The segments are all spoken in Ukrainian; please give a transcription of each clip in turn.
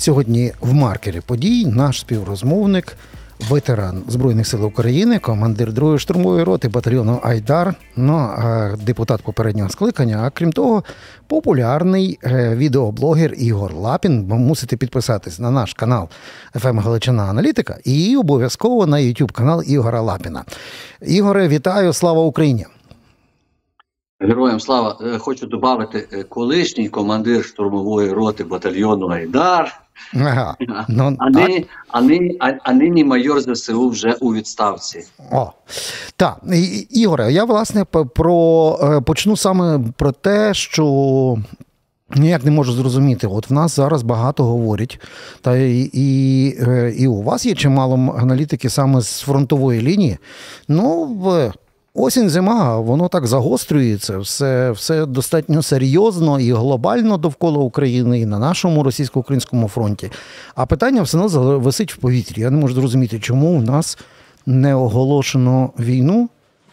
Сьогодні в маркері подій наш співрозмовник, ветеран Збройних сил України, командир другої штурмової роти батальйону Айдар, ну, депутат попереднього скликання. А крім того, популярний е, відеоблогер Ігор Лапін. Мусите підписатись на наш канал «ФМ Галичина Аналітика і обов'язково на YouTube канал Ігора Лапіна. Ігоре, вітаю! Слава Україні! Героям слава Е, хочу додати колишній командир штурмової роти батальйону Айдар, Ага. Ну, а нині, а нині, а, а нині майор ЗСУ вже у відставці. О, так, Ігоре, я власне про е, почну саме про те, що ніяк не можу зрозуміти. От в нас зараз багато говорять, та і, і, е, і у вас є чимало аналітики саме з фронтової лінії. Ну, осінь, зима, воно так загострюється, все, все достатньо серйозно і глобально довкола України, і на нашому російсько-українському фронті. А питання все одно висить в повітрі. Я не можу зрозуміти, чому в нас не оголошено війну,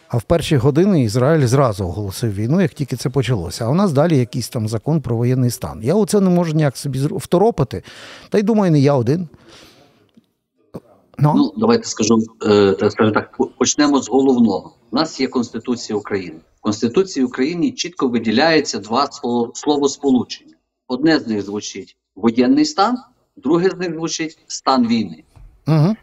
а в перші години Ізраїль зразу оголосив війну, як тільки це почалося. А у нас далі якийсь там закон про воєнний стан. Я оце не можу ніяк собі второпати. Та й думаю, не я один. Ну, Ну, давайте скажу, е, скажу так, почнемо з головного. У нас є Конституція України. В Конституції України чітко виділяється два слово- словосполучення. Одне з них звучить воєнний стан, друге з них звучить стан війни. угу.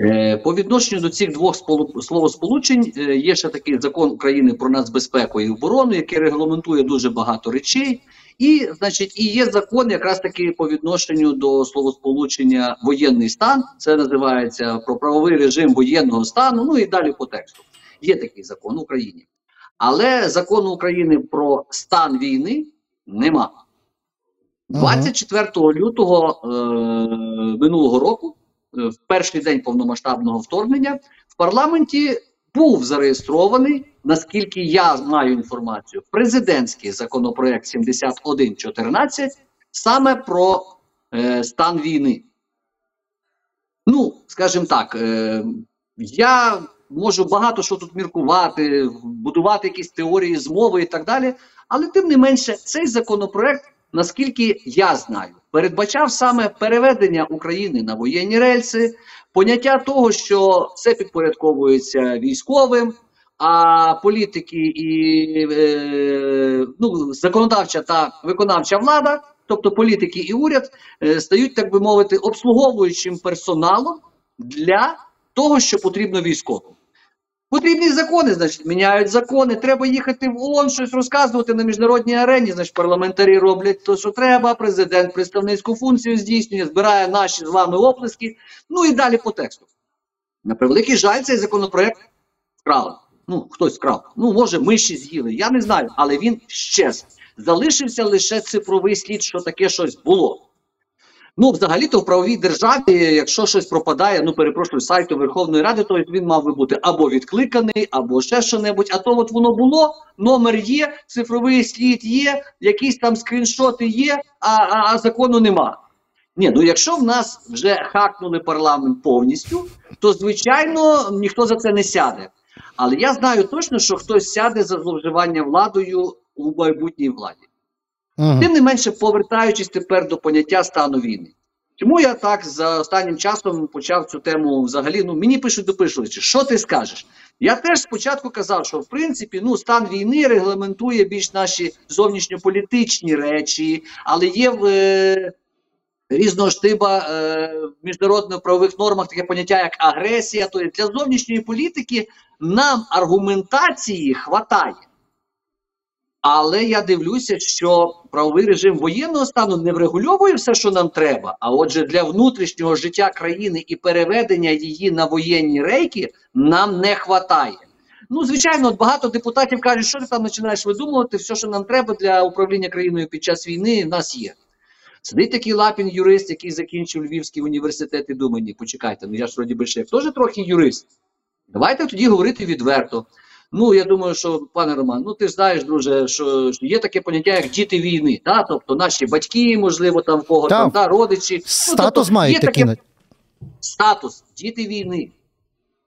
Е, По відношенню до цих двох сполу- словосполучень е, є ще такий закон України про нацбезпеку і оборону, який регламентує дуже багато речей. І, значить, і є закон якраз таки по відношенню до словосполучення воєнний стан. Це називається про правовий режим воєнного стану. Ну і далі по тексту. Є такий закон в Україні. Але закону України про стан війни нема. 24 лютого е, минулого року, е, в перший день повномасштабного вторгнення, в парламенті був зареєстрований, наскільки я маю інформацію, президентський законопроект 7114 саме про е, стан війни. Ну, скажімо так, е, я можу багато що тут міркувати, будувати якісь теорії змови і так далі. Але тим не менше, цей законопроект, наскільки я знаю, передбачав саме переведення України на воєнні рельси, поняття того, що все підпорядковується військовим, а політики і е, ну, законодавча та виконавча влада, тобто політики і уряд, е, стають, так би мовити, обслуговуючим персоналом для того, що потрібно військовим. Потрібні закони, значить, міняють закони. Треба їхати в ООН, щось розказувати на міжнародній арені. Значить, парламентарі роблять те, що треба. Президент представницьку функцію здійснює, збирає наші з вами оплески. Ну і далі по тексту. На превеликий жаль, цей законопроект вкрали. Ну, хтось вкрав. Ну, може, миші з'їли. Я не знаю, але він щез. Залишився лише цифровий слід, що таке щось було. Ну, взагалі-то в правовій державі, якщо щось пропадає, ну перепрошую, сайту Верховної Ради, то він мав би бути або відкликаний, або ще що-небудь. А то от воно було, номер є, цифровий слід є, якісь там скріншоти є, а, а, а закону нема. Ні, ну якщо в нас вже хакнули парламент повністю, то звичайно ніхто за це не сяде. Але я знаю точно, що хтось сяде за зловживання владою у майбутній владі. Угу. Тим не менше, повертаючись тепер до поняття стану війни. Чому я так за останнім часом почав цю тему взагалі? Ну мені пишуть допишуючи, що ти скажеш? Я теж спочатку казав, що в принципі ну стан війни регламентує більш наші зовнішньополітичні речі, але є в е, різного штиба е, в міжнародно-правових нормах таке поняття як агресія. Тобто для зовнішньої політики нам аргументації хватає. Але я дивлюся, що правовий режим воєнного стану не врегульовує все, що нам треба. А отже, для внутрішнього життя країни і переведення її на воєнні рейки нам не вистачає. Ну, звичайно, от багато депутатів кажуть, що ти там починаєш видумувати, все, що нам треба для управління країною під час війни, в нас є. Сидить такий лапін, юрист, який закінчив Львівський університет, і думає, ні, почекайте, ну я ж вроді би ще теж трохи юрист. Давайте тоді говорити відверто. Ну, я думаю, що, пане Роман, ну ти ж знаєш, друже, що що є таке поняття, як діти війни. Та? Тобто наші батьки, можливо, там в кого там, та, родичі. Статус тобто, мають є такий. таке статус діти війни.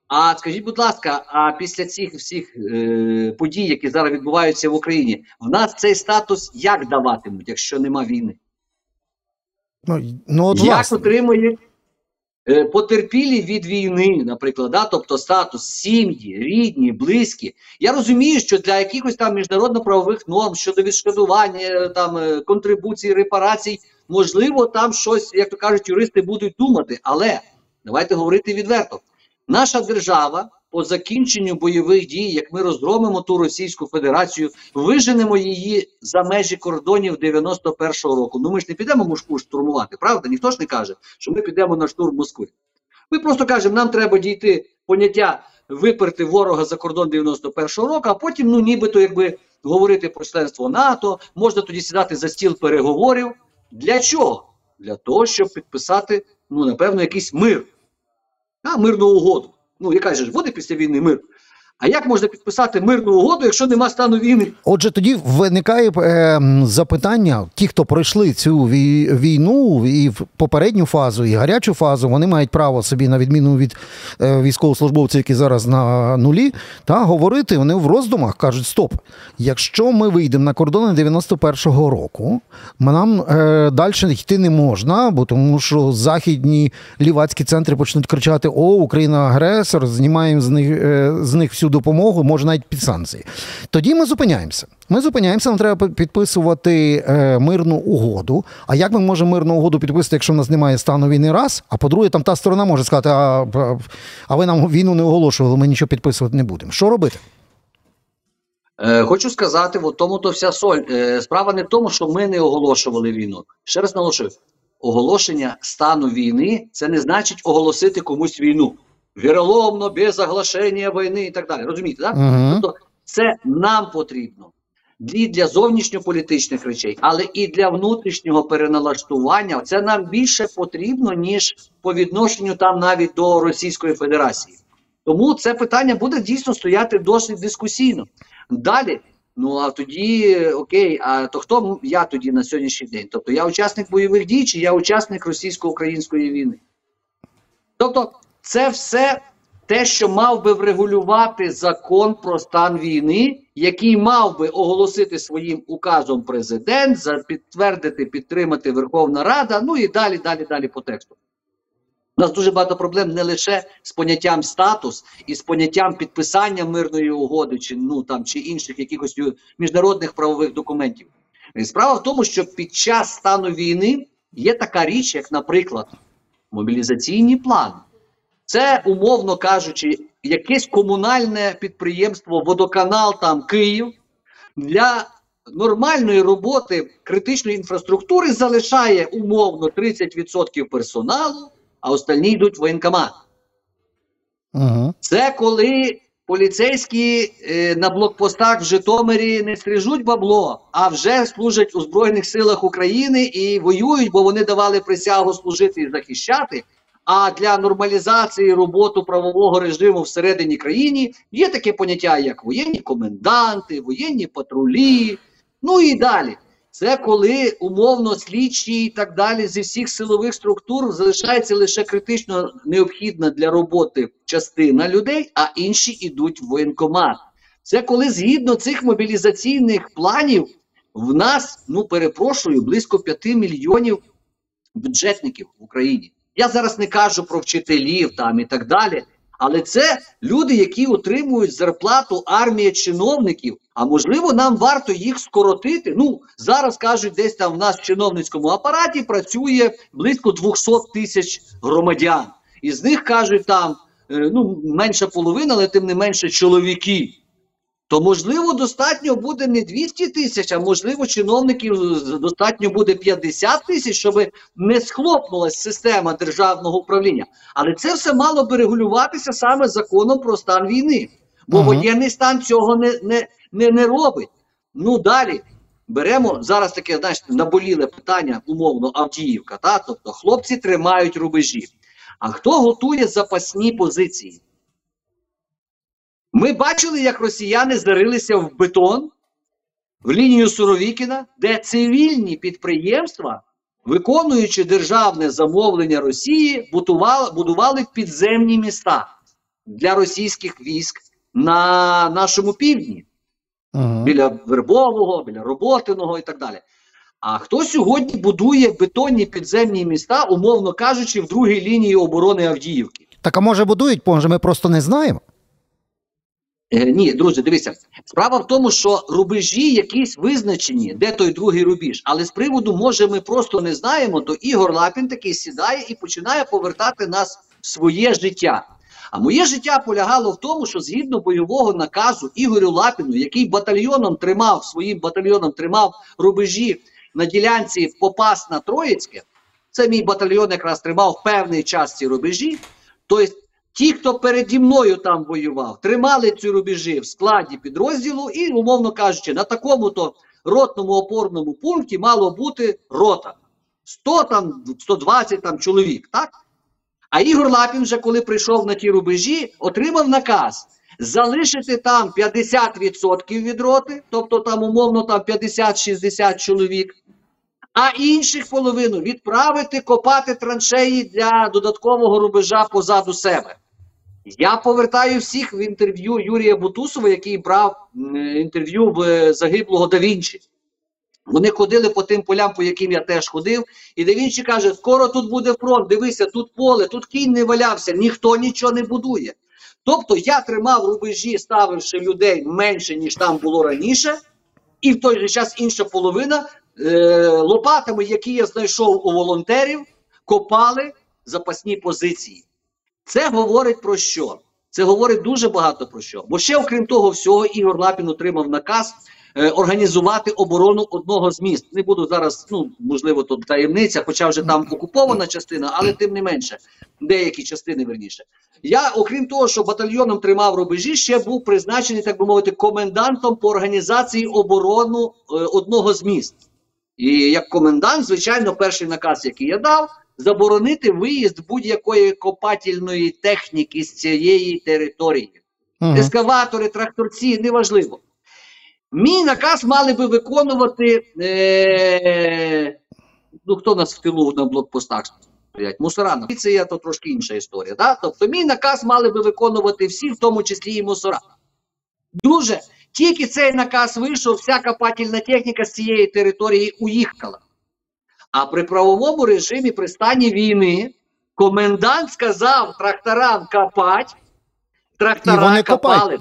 А скажіть, будь ласка, а після цих всіх е, подій, які зараз відбуваються в Україні, в нас цей статус як даватимуть, якщо нема війни? Ну, ну от, Як власне. отримує е, потерпілі від війни, наприклад, да? тобто статус сім'ї, рідні, близькі. Я розумію, що для якихось там міжнародно-правових норм щодо відшкодування е, там е, контрибуцій, репарацій, можливо, там щось, як то кажуть, юристи будуть думати. Але давайте говорити відверто. Наша держава по закінченню бойових дій, як ми розгромимо ту Російську Федерацію, виженемо її за межі кордонів 91-го року. Ну ми ж не підемо Москву штурмувати, правда? Ніхто ж не каже, що ми підемо на штурм Москви. Ми просто кажемо, нам треба дійти поняття виперти ворога за кордон 91-го року, а потім, ну нібито, якби говорити про членство НАТО, можна тоді сідати за стіл переговорів. Для чого? Для того, щоб підписати, ну напевно, якийсь мир, а, мирну угоду. Ну, яка ж буде після війни мир? А як можна підписати мирну угоду, якщо нема стану війни? Отже, тоді виникає е, запитання: ті, хто пройшли цю війну і в попередню фазу, і гарячу фазу, вони мають право собі, на відміну від е, військовослужбовців, які зараз на нулі, та говорити вони в роздумах кажуть: стоп, якщо ми вийдемо на кордони 91-го року, нам е, далі йти не можна, бо тому що західні лівацькі центри почнуть кричати: О, Україна агресор, знімаємо з них е, з них всю допомогу, може навіть під санкції. Тоді ми зупиняємося. Ми зупиняємося, нам треба підписувати е, мирну угоду. А як ми можемо мирну угоду підписати, якщо в нас немає стану війни раз? А по-друге, там та сторона може сказати, а, а- ви нам війну не оголошували, ми нічого підписувати не будемо. Що робити? Е, хочу сказати, в тому то вся соль. Е, справа не в тому, що ми не оголошували війну. Ще раз наголошую: оголошення стану війни це не значить оголосити комусь війну. Віроломно, без оголошення війни і так далі. Розумієте, так? Угу. Тобто це нам потрібно і для зовнішньополітичних речей, але і для внутрішнього переналаштування. Це нам більше потрібно, ніж по відношенню там навіть до Російської Федерації. Тому це питання буде дійсно стояти досить дискусійно. Далі, ну а тоді окей, а то хто я тоді на сьогоднішній день? Тобто я учасник бойових дій, чи я учасник російсько-української війни? Тобто, це все те, що мав би врегулювати закон про стан війни, який мав би оголосити своїм указом президент, підтвердити, підтримати Верховна Рада, ну і далі, далі, далі по тексту. У нас дуже багато проблем не лише з поняттям статус і з поняттям підписання мирної угоди, чи ну там чи інших якихось міжнародних правових документів. Справа в тому, що під час стану війни є така річ, як, наприклад, мобілізаційні плани. Це, умовно кажучи, якесь комунальне підприємство, водоканал там Київ для нормальної роботи критичної інфраструктури залишає умовно 30% персоналу, а остальні йдуть в воєнкомат. Угу. Це коли поліцейські е, на блокпостах в Житомирі не стрижуть бабло, а вже служать у Збройних силах України і воюють, бо вони давали присягу служити і захищати. А для нормалізації роботи правового режиму всередині країни є таке поняття, як воєнні коменданти, воєнні патрулі, ну і далі. Це коли умовно слідчі і так далі зі всіх силових структур залишається лише критично необхідна для роботи частина людей, а інші йдуть в воєнкомат. Це коли згідно цих мобілізаційних планів в нас, ну перепрошую, близько 5 мільйонів бюджетників в Україні. Я зараз не кажу про вчителів там і так далі. Але це люди, які отримують зарплату армія чиновників. А можливо, нам варто їх скоротити. Ну зараз кажуть, десь там в нас в чиновницькому апараті працює близько 200 тисяч громадян. Із них кажуть там е, ну менша половина, але тим не менше чоловіки. То можливо достатньо буде не 200 тисяч, а можливо, чиновників достатньо буде 50 тисяч, щоб не схлопнулась система державного управління. Але це все мало би регулюватися саме законом про стан війни. Бо Ага. воєнний стан цього не, не, не, не робить. Ну далі беремо зараз таке знаєш, наболіле питання, умовно, Авдіївка. Та? Тобто хлопці тримають рубежі. А хто готує запасні позиції? Ми бачили, як росіяни зарилися в бетон, в лінію Суровікіна, де цивільні підприємства, виконуючи державне замовлення Росії, будували, будували підземні міста для російських військ на нашому півдні Угу. біля Вербового, біля Роботиного і так далі. А хто сьогодні будує бетонні підземні міста, умовно кажучи, в другій лінії оборони Авдіївки? Так а може будують, може ми просто не знаємо. Е, ні, друзі, дивіться. Справа в тому, що рубежі якісь визначені, де той другий рубіж. Але з приводу, може, ми просто не знаємо, то Ігор Лапін такий сідає і починає повертати нас в своє життя. А моє життя полягало в тому, що згідно бойового наказу Ігорю Лапіну, який батальйоном тримав своїм батальйоном тримав рубежі на ділянці Попасна Троїцьке, це мій батальйон якраз тримав певний час ці рубежі. Тобто ті, хто переді мною там воював, тримали ці рубежі в складі підрозділу, і, умовно кажучи, на такому-то ротному опорному пункті мало бути рота. 100 там, 120 там чоловік, так? А Ігор Лапін, вже коли прийшов на ті рубежі, отримав наказ залишити там 50% від роти, тобто там умовно там 50-60 чоловік, а інших половину відправити копати траншеї для додаткового рубежа позаду себе. Я повертаю всіх в інтерв'ю Юрія Бутусова, який брав інтерв'ю в е, загиблого да Вінчі. Вони ходили по тим полям, по яким я теж ходив. І Да Вінчі каже: скоро тут буде фронт, дивися, тут поле, тут кінь не валявся, ніхто нічого не будує. Тобто я тримав рубежі, ставивши людей менше, ніж там було раніше, і в той же час інша половина е, лопатами, які я знайшов у волонтерів, копали запасні позиції. Це говорить про що? Це говорить дуже багато про що. Бо ще, окрім того всього, Ігор Лапін отримав наказ е, організувати оборону одного з міст. Не буду зараз, ну можливо, тут таємниця, хоча вже там окупована частина, але тим не менше, деякі частини верніше. Я, окрім того, що батальйоном тримав рубежі, ще був призначений, так би мовити, комендантом по організації оборону е, одного з міст. І як комендант, звичайно, перший наказ, який я дав, заборонити виїзд будь-якої копательної техніки з цієї території. Мгм. Ескаватори, тракторці, неважливо. Мій наказ мали би виконувати. Е- ну, хто нас в тилу на блокпостах стоять? Мусора. Це є то трошки інша історія. Да? Тобто, мій наказ мали би виконувати всі, в тому числі і мусора. Друже, тільки цей наказ вийшов, вся копательна техніка з цієї території уїхала. А при правовому режимі при стані війни комендант сказав тракторам копати, трактора І вони копають. копали.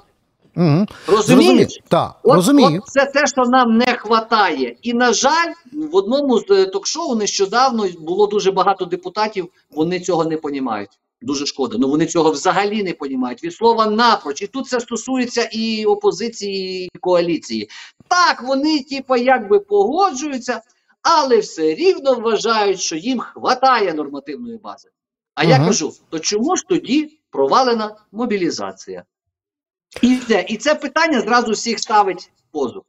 Мгм. Розумієш? Так, От, розумію. от це те, що нам не вистачає. І, на жаль, в одному з е, ток-шоу нещодавно було дуже багато депутатів, вони цього не понімають. Дуже шкода. Ну вони цього взагалі не понімають. Від слова напроч. І тут це стосується і опозиції, і коаліції. Так, вони, типа, якби погоджуються, але все рівно вважають, що їм хватає нормативної бази. А я кажу: то чому ж тоді провалена мобілізація? І це, і це питання зразу всіх ставить в позу.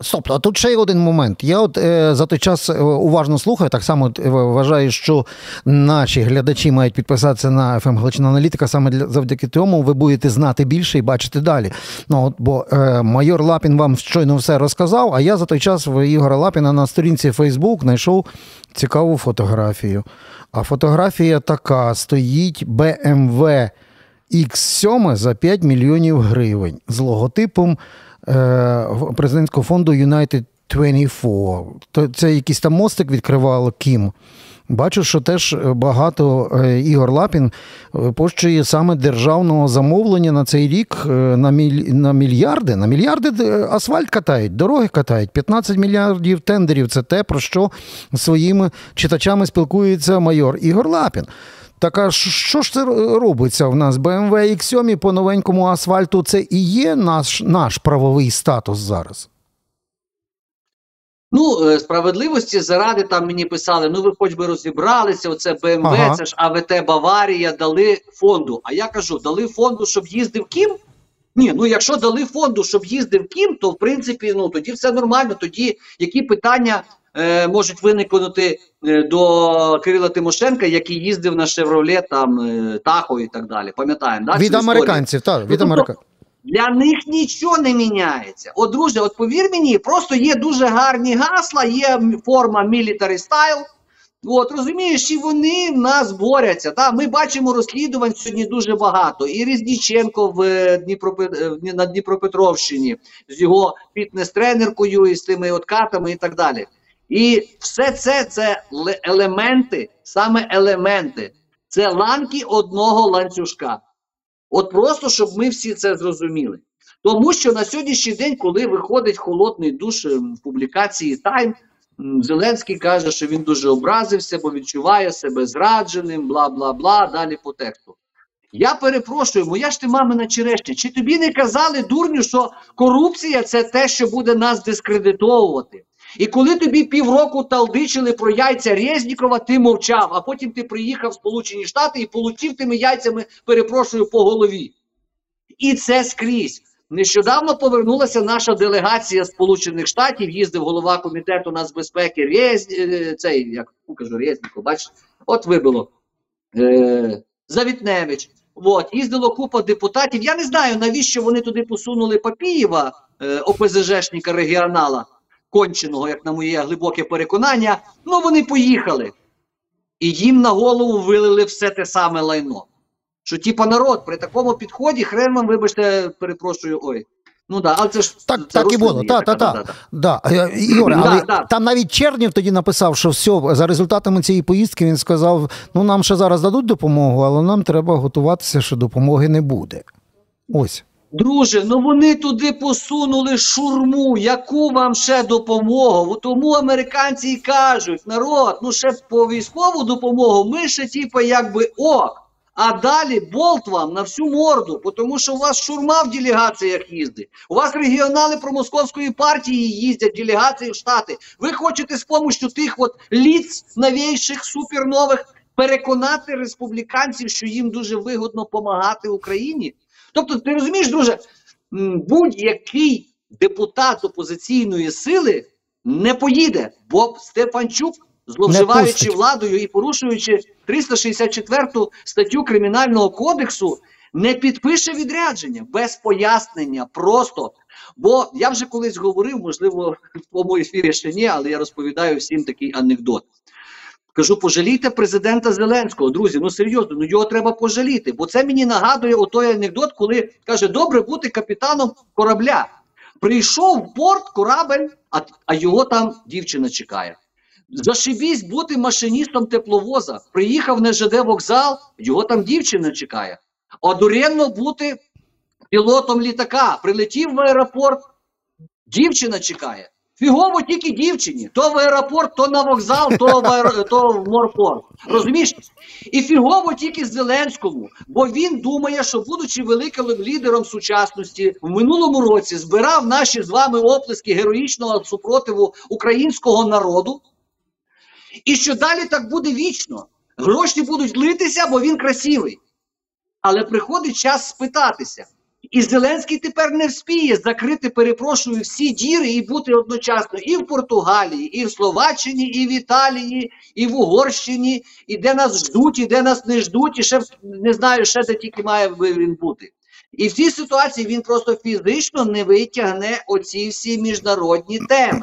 Стоп, а тут ще є один момент. Я от е, за той час е, уважно слухаю, так само е, вважаю, що наші глядачі мають підписатися на FM Галичина Аналітика. Саме для завдяки тому ви будете знати більше і бачити далі. Ну от бо е, майор Лапін вам щойно все розказав. А я за той час в Ігора Лапіна на сторінці Facebook знайшов цікаву фотографію. А фотографія така: стоїть BMW X7 за 5 мільйонів гривень з логотипом президентського фонду United 24. То Це якийсь там мостик відкривало Кім. Бачу, що теж багато е, Ігор Лапін випущує саме державного замовлення на цей рік е, на, міль, на мільярди. На мільярди е, асфальт катають, дороги катають. 15 мільярдів тендерів це те, про що своїми читачами спілкується майор Ігор Лапін. Так а що- ж це робиться в нас? BMW X7 по новенькому асфальту це і є наш, наш правовий статус зараз. Ну, е, справедливості заради там мені писали: ну ви хоч би розібралися, оце БМВ, Ага. це ж АВТ Баварія дали фонду. А я кажу, дали фонду, щоб їздив ким? Ні, ну якщо дали фонду, щоб їздив ким, то в принципі ну тоді все нормально. Тоді які питання е, можуть виникнути до Кирила Тимошенка, який їздив на Шевроле, там е, Тахо і так далі. Пам'ятаємо, да, від історію? американців, так, від тобто, американців. Для них нічого не міняється. От, друже, от повір мені, просто є дуже гарні гасла, є форма military style. От, розумієш, і вони в нас борються. Та? Ми бачимо розслідувань сьогодні дуже багато. І Різніченко в е, Дніпропе- е, в Дні- на Дніпропетровщині з його фітнес-тренеркою і з тими откатами і так далі. І все це це елементи, саме елементи, це ланки одного ланцюжка. От просто щоб ми всі це зрозуміли. Тому що на сьогоднішній день, коли виходить холодний душ ем, в публікації Тайм, Зеленський каже, що він дуже образився, бо відчуває себе зрадженим, бла бла бла. Далі по тексту. Я перепрошую, моя ж ти мамина черешня. Чи тобі не казали, дурню, що корупція це те, що буде нас дискредитовувати? І коли тобі півроку талдичили про яйця Резнікова, ти мовчав, а потім ти приїхав в Сполучені Штати і получив тими яйцями, перепрошую, по голові. І це скрізь. Нещодавно повернулася наша делегація Сполучених Штатів, їздив голова комітету нацбезпеки Рез... Е, цей, як кажу, Резніков, бачиш, от вибило е... Завітневич. От, їздило купа депутатів. Я не знаю, навіщо вони туди посунули Папієва, е... ОПЗЖшника регіонала конченого, як на моє глибоке переконання. Ну вони поїхали. І їм на голову вилили все те саме лайно. Що, типа, народ, при такому підході, хрен вам, вибачте, перепрошую, ой. Ну да, але це ж так це так і було. Та, та, та. Да. Ігор, але да, там навіть Чернів тоді написав, що все, за результатами цієї поїздки він сказав: ну нам ще зараз дадуть допомогу, але нам треба готуватися, що допомоги не буде. Ось. Друже, ну вони туди посунули шурму. Яку вам ще допомогу? Тому американці і кажуть, народ, ну ще по військову допомогу, ми ще типу, якби ок. А далі болт вам на всю морду, тому що у вас шурма в делегаціях їздить. У вас регіонали промосковської партії їздять в делегації в Штати. Ви хочете з допомогою тих от ліц новейших, супернових переконати республіканців, що їм дуже вигодно допомагати Україні. Тобто, ти розумієш, друже, будь-який депутат опозиційної сили не поїде, бо Стефанчук, зловживаючи владою і порушуючи 364 статтю Кримінального кодексу, не підпише відрядження без пояснення. Просто. Бо я вже колись говорив, можливо, в твоєму ефірі ще ні, але я розповідаю всім такий анекдот. Кажу, пожалійте президента Зеленського, друзі. Ну серйозно, ну його треба пожаліти. Бо це мені нагадує отой анекдот, коли каже, добре бути капітаном корабля. Прийшов в порт корабель, а а його там дівчина чекає. Зашибісь бути машиністом тепловоза. Приїхав на ЖД вокзал, його там дівчина чекає. Одуренно бути пілотом літака. Прилетів в аеропорт, дівчина чекає. Фігово тільки дівчині, то в аеропорт, то на вокзал, то в аер... то в морпорт. Розумієш? І фігово тільки Зеленському, бо він думає, що, будучи великим лідером сучасності, в минулому році збирав наші з вами оплески героїчного супротиву українського народу. І що далі так буде вічно. Гроші будуть литися, бо він красивий. Але приходить час спитатися. І Зеленський тепер не вспіє закрити, перепрошую, всі діри і бути одночасно і в Португалії, і в Словаччині, і в Італії, і в Угорщині, і де нас ждуть, і де нас не ждуть, і ще не знаю, ще де тільки має він бути. І в цій ситуації він просто фізично не витягне оці всі міжнародні теми.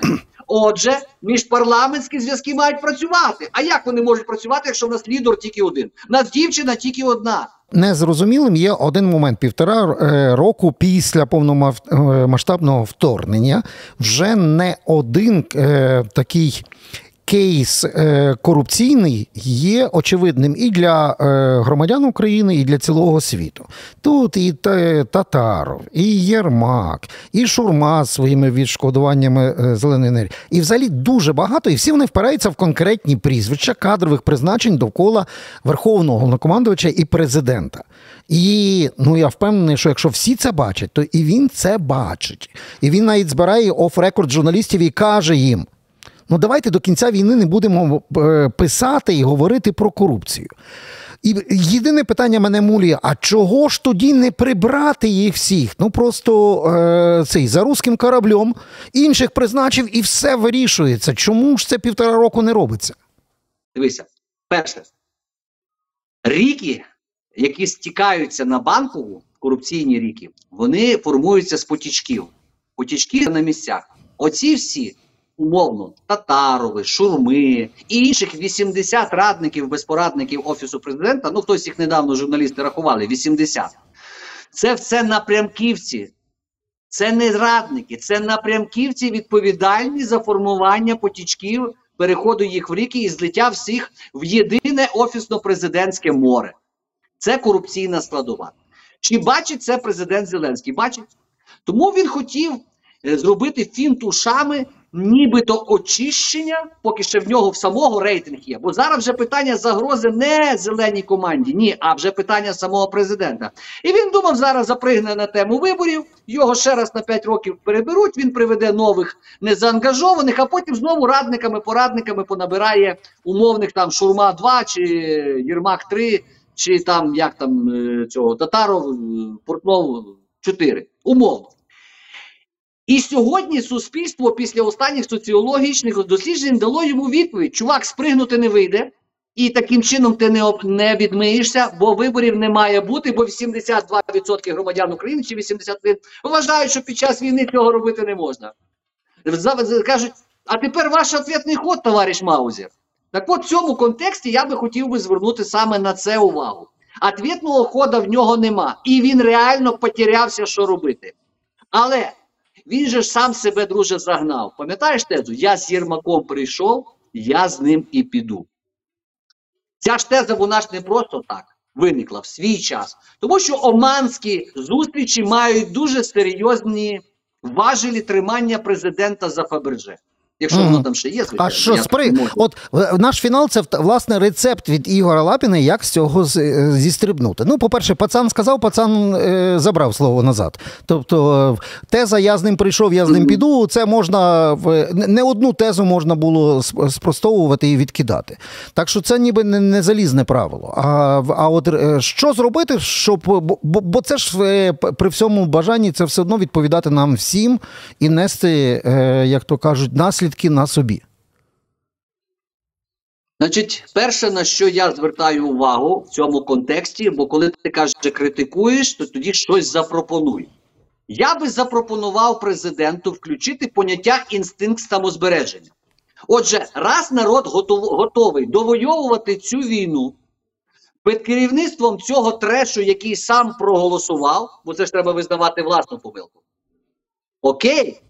Отже, міжпарламентські зв'язки мають працювати. А як вони можуть працювати, якщо в нас лідер тільки один? У нас дівчина тільки одна. Незрозумілим є один момент півтора е, року після повномасштабного вторгнення. Вже не один е, такий кейс е, корупційний є очевидним і для е, громадян України, і для цілого світу. Тут і Татаров, і Єрмак, і Шурма з своїми відшкодуваннями е, зеленої енергії. І взагалі дуже багато, і всі вони впираються в конкретні прізвища кадрових призначень довкола верховного головнокомандувача і президента. І ну я впевнений, що якщо всі це бачать, то і він це бачить. І він навіть збирає оф-рекорд журналістів і каже їм: Ну давайте до кінця війни не будемо е, писати і говорити про корупцію. І єдине питання мене муліє: а чого ж тоді не прибрати їх всіх? Ну просто е, цей за руським кораблем інших призначив і все вирішується. Чому ж це півтора року не робиться? Дивися, перше, ріки, які стікаються на банкову, корупційні ріки, вони формуються з потічків. Потічки на місцях. Оці всі умовно Татарови, Шурми і інших 80 радників, безпорадників Офісу президента. Ну, хтось їх недавно журналісти рахували, 80. Це все напрямківці. Це не радники, це напрямківці відповідальні за формування потічків переходу їх в ріки і злиття всіх в єдине офісно-президентське море. Це корупційна складова. Чи бачить це президент Зеленський? Бачить. Тому він хотів е, зробити фінт ушами, нібито очищення, поки ще в нього в самого рейтинг є. Бо зараз вже питання загрози не зеленій команді, ні, а вже питання самого президента. І він думав, зараз запригне на тему виборів, його ще раз на 5 років переберуть, він приведе нових незаангажованих, а потім знову радниками, порадниками понабирає умовних там Шурма 2 чи Єрмак 3, чи там як там е, цього Татаров, е, Портнов 4. Умовно. І сьогодні суспільство після останніх соціологічних досліджень дало йому відповідь: чувак, спригнути не вийде, і таким чином ти не, об- не відмиєшся, бо виборів не має бути, бо 82% громадян України чи 81 вважають, що під час війни цього робити не можна. Кажуть, а тепер ваш ответний ход, товариш Маузер. Так от в цьому контексті я би хотів би звернути саме на це увагу. Ответного хода в нього нема, і він реально потерявся, що робити. Але він же сам себе, друже, загнав. Пам'ятаєш тезу? Я з Єрмаком прийшов, я з ним і піду. Ця ж теза вона ж не просто так виникла в свій час. Тому що оманські зустрічі мають дуже серйозні важелі тримання президента за Фаберже. Якщо Мгм. воно там ще є, звичайно. А що спри... От наш фінал це власне рецепт від Ігора Лапіна, як з цього е, зістрибнути. Ну, по-перше, пацан сказав, пацан е, забрав слово назад. Тобто, е, теза я з ним прийшов, я з ним Мгм. піду. Це можна не- одну тезу можна було спростовувати і відкидати. Так що це ніби не, не залізне правило. А, а от е, що зробити, щоб бо, бо- це ж при всьому бажанні це все одно відповідати нам всім і нести, е, як то кажуть, наслідки на собі. Значить, перше, на що я звертаю увагу в цьому контексті, бо коли ти кажеш, що критикуєш, то тоді щось запропонуй. Я би запропонував президенту включити поняття інстинкт самозбереження. Отже, раз народ готов, готовий довойовувати цю війну під керівництвом цього трешу, який сам проголосував, бо це ж треба визнавати власну помилку. Окей.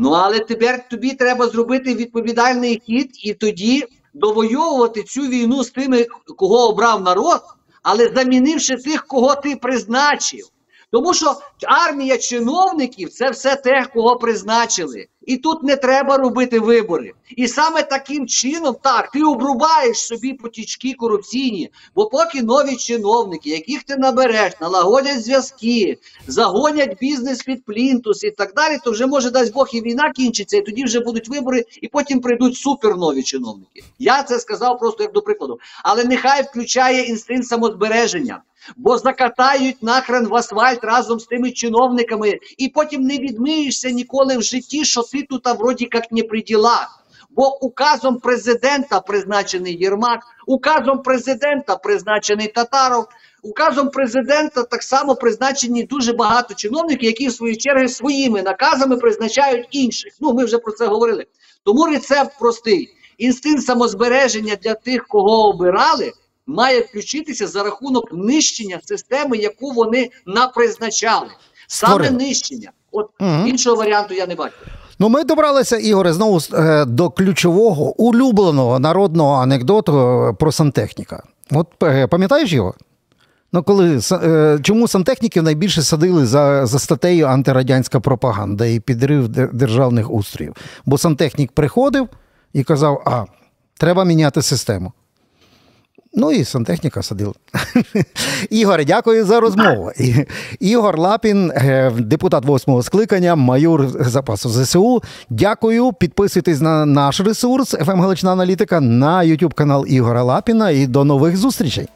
Ну, але тепер тобі треба зробити відповідальний хід і тоді довойовувати цю війну з тими, кого обрав народ, але замінивши тих, кого ти призначив. Тому що армія чиновників це все те, кого призначили. І тут не треба робити вибори. І саме таким чином, так, ти обрубаєш собі потічки корупційні, бо поки нові чиновники, яких ти набереш, налагодять зв'язки, загонять бізнес під плінтус і так далі, то вже може дасть Бог і війна кінчиться, і тоді вже будуть вибори, і потім прийдуть супернові чиновники. Я це сказав просто як до прикладу. Але нехай включає інстинкт самозбереження. Бо закатають нахрен в асфальт разом з тими чиновниками, і потім не відмиєшся ніколи в житті, що ти тут а вроді як не при ділах. Бо указом президента призначений Єрмак, указом президента призначений Татаров, указом президента так само призначені дуже багато чиновників, які в свою чергу своїми наказами призначають інших. Ну, ми вже про це говорили. Тому рецепт простий: інстинкт самозбереження для тих, кого обирали, має включитися за рахунок нищення системи, яку вони напризначали. Саме Створили. нищення. От Мгм. іншого варіанту я не бачу. Ну, ми добралися, Ігоре, знову е, до ключового улюбленого народного анекдоту е, про сантехніка. От е, пам'ятаєш його? Ну, коли чому сантехніків найбільше садили за, за статтею антирадянська пропаганда і підрив державних устроїв? Бо сантехнік приходив і казав: а, треба міняти систему. Ну і сантехніка садила. Ігор, дякую за розмову. Ігор Лапін, е, депутат восьмого скликання, майор запасу ЗСУ. Дякую. Підписуйтесь на наш ресурс «ФМ Галичина Аналітика на YouTube канал Ігора Лапіна і до нових зустрічей.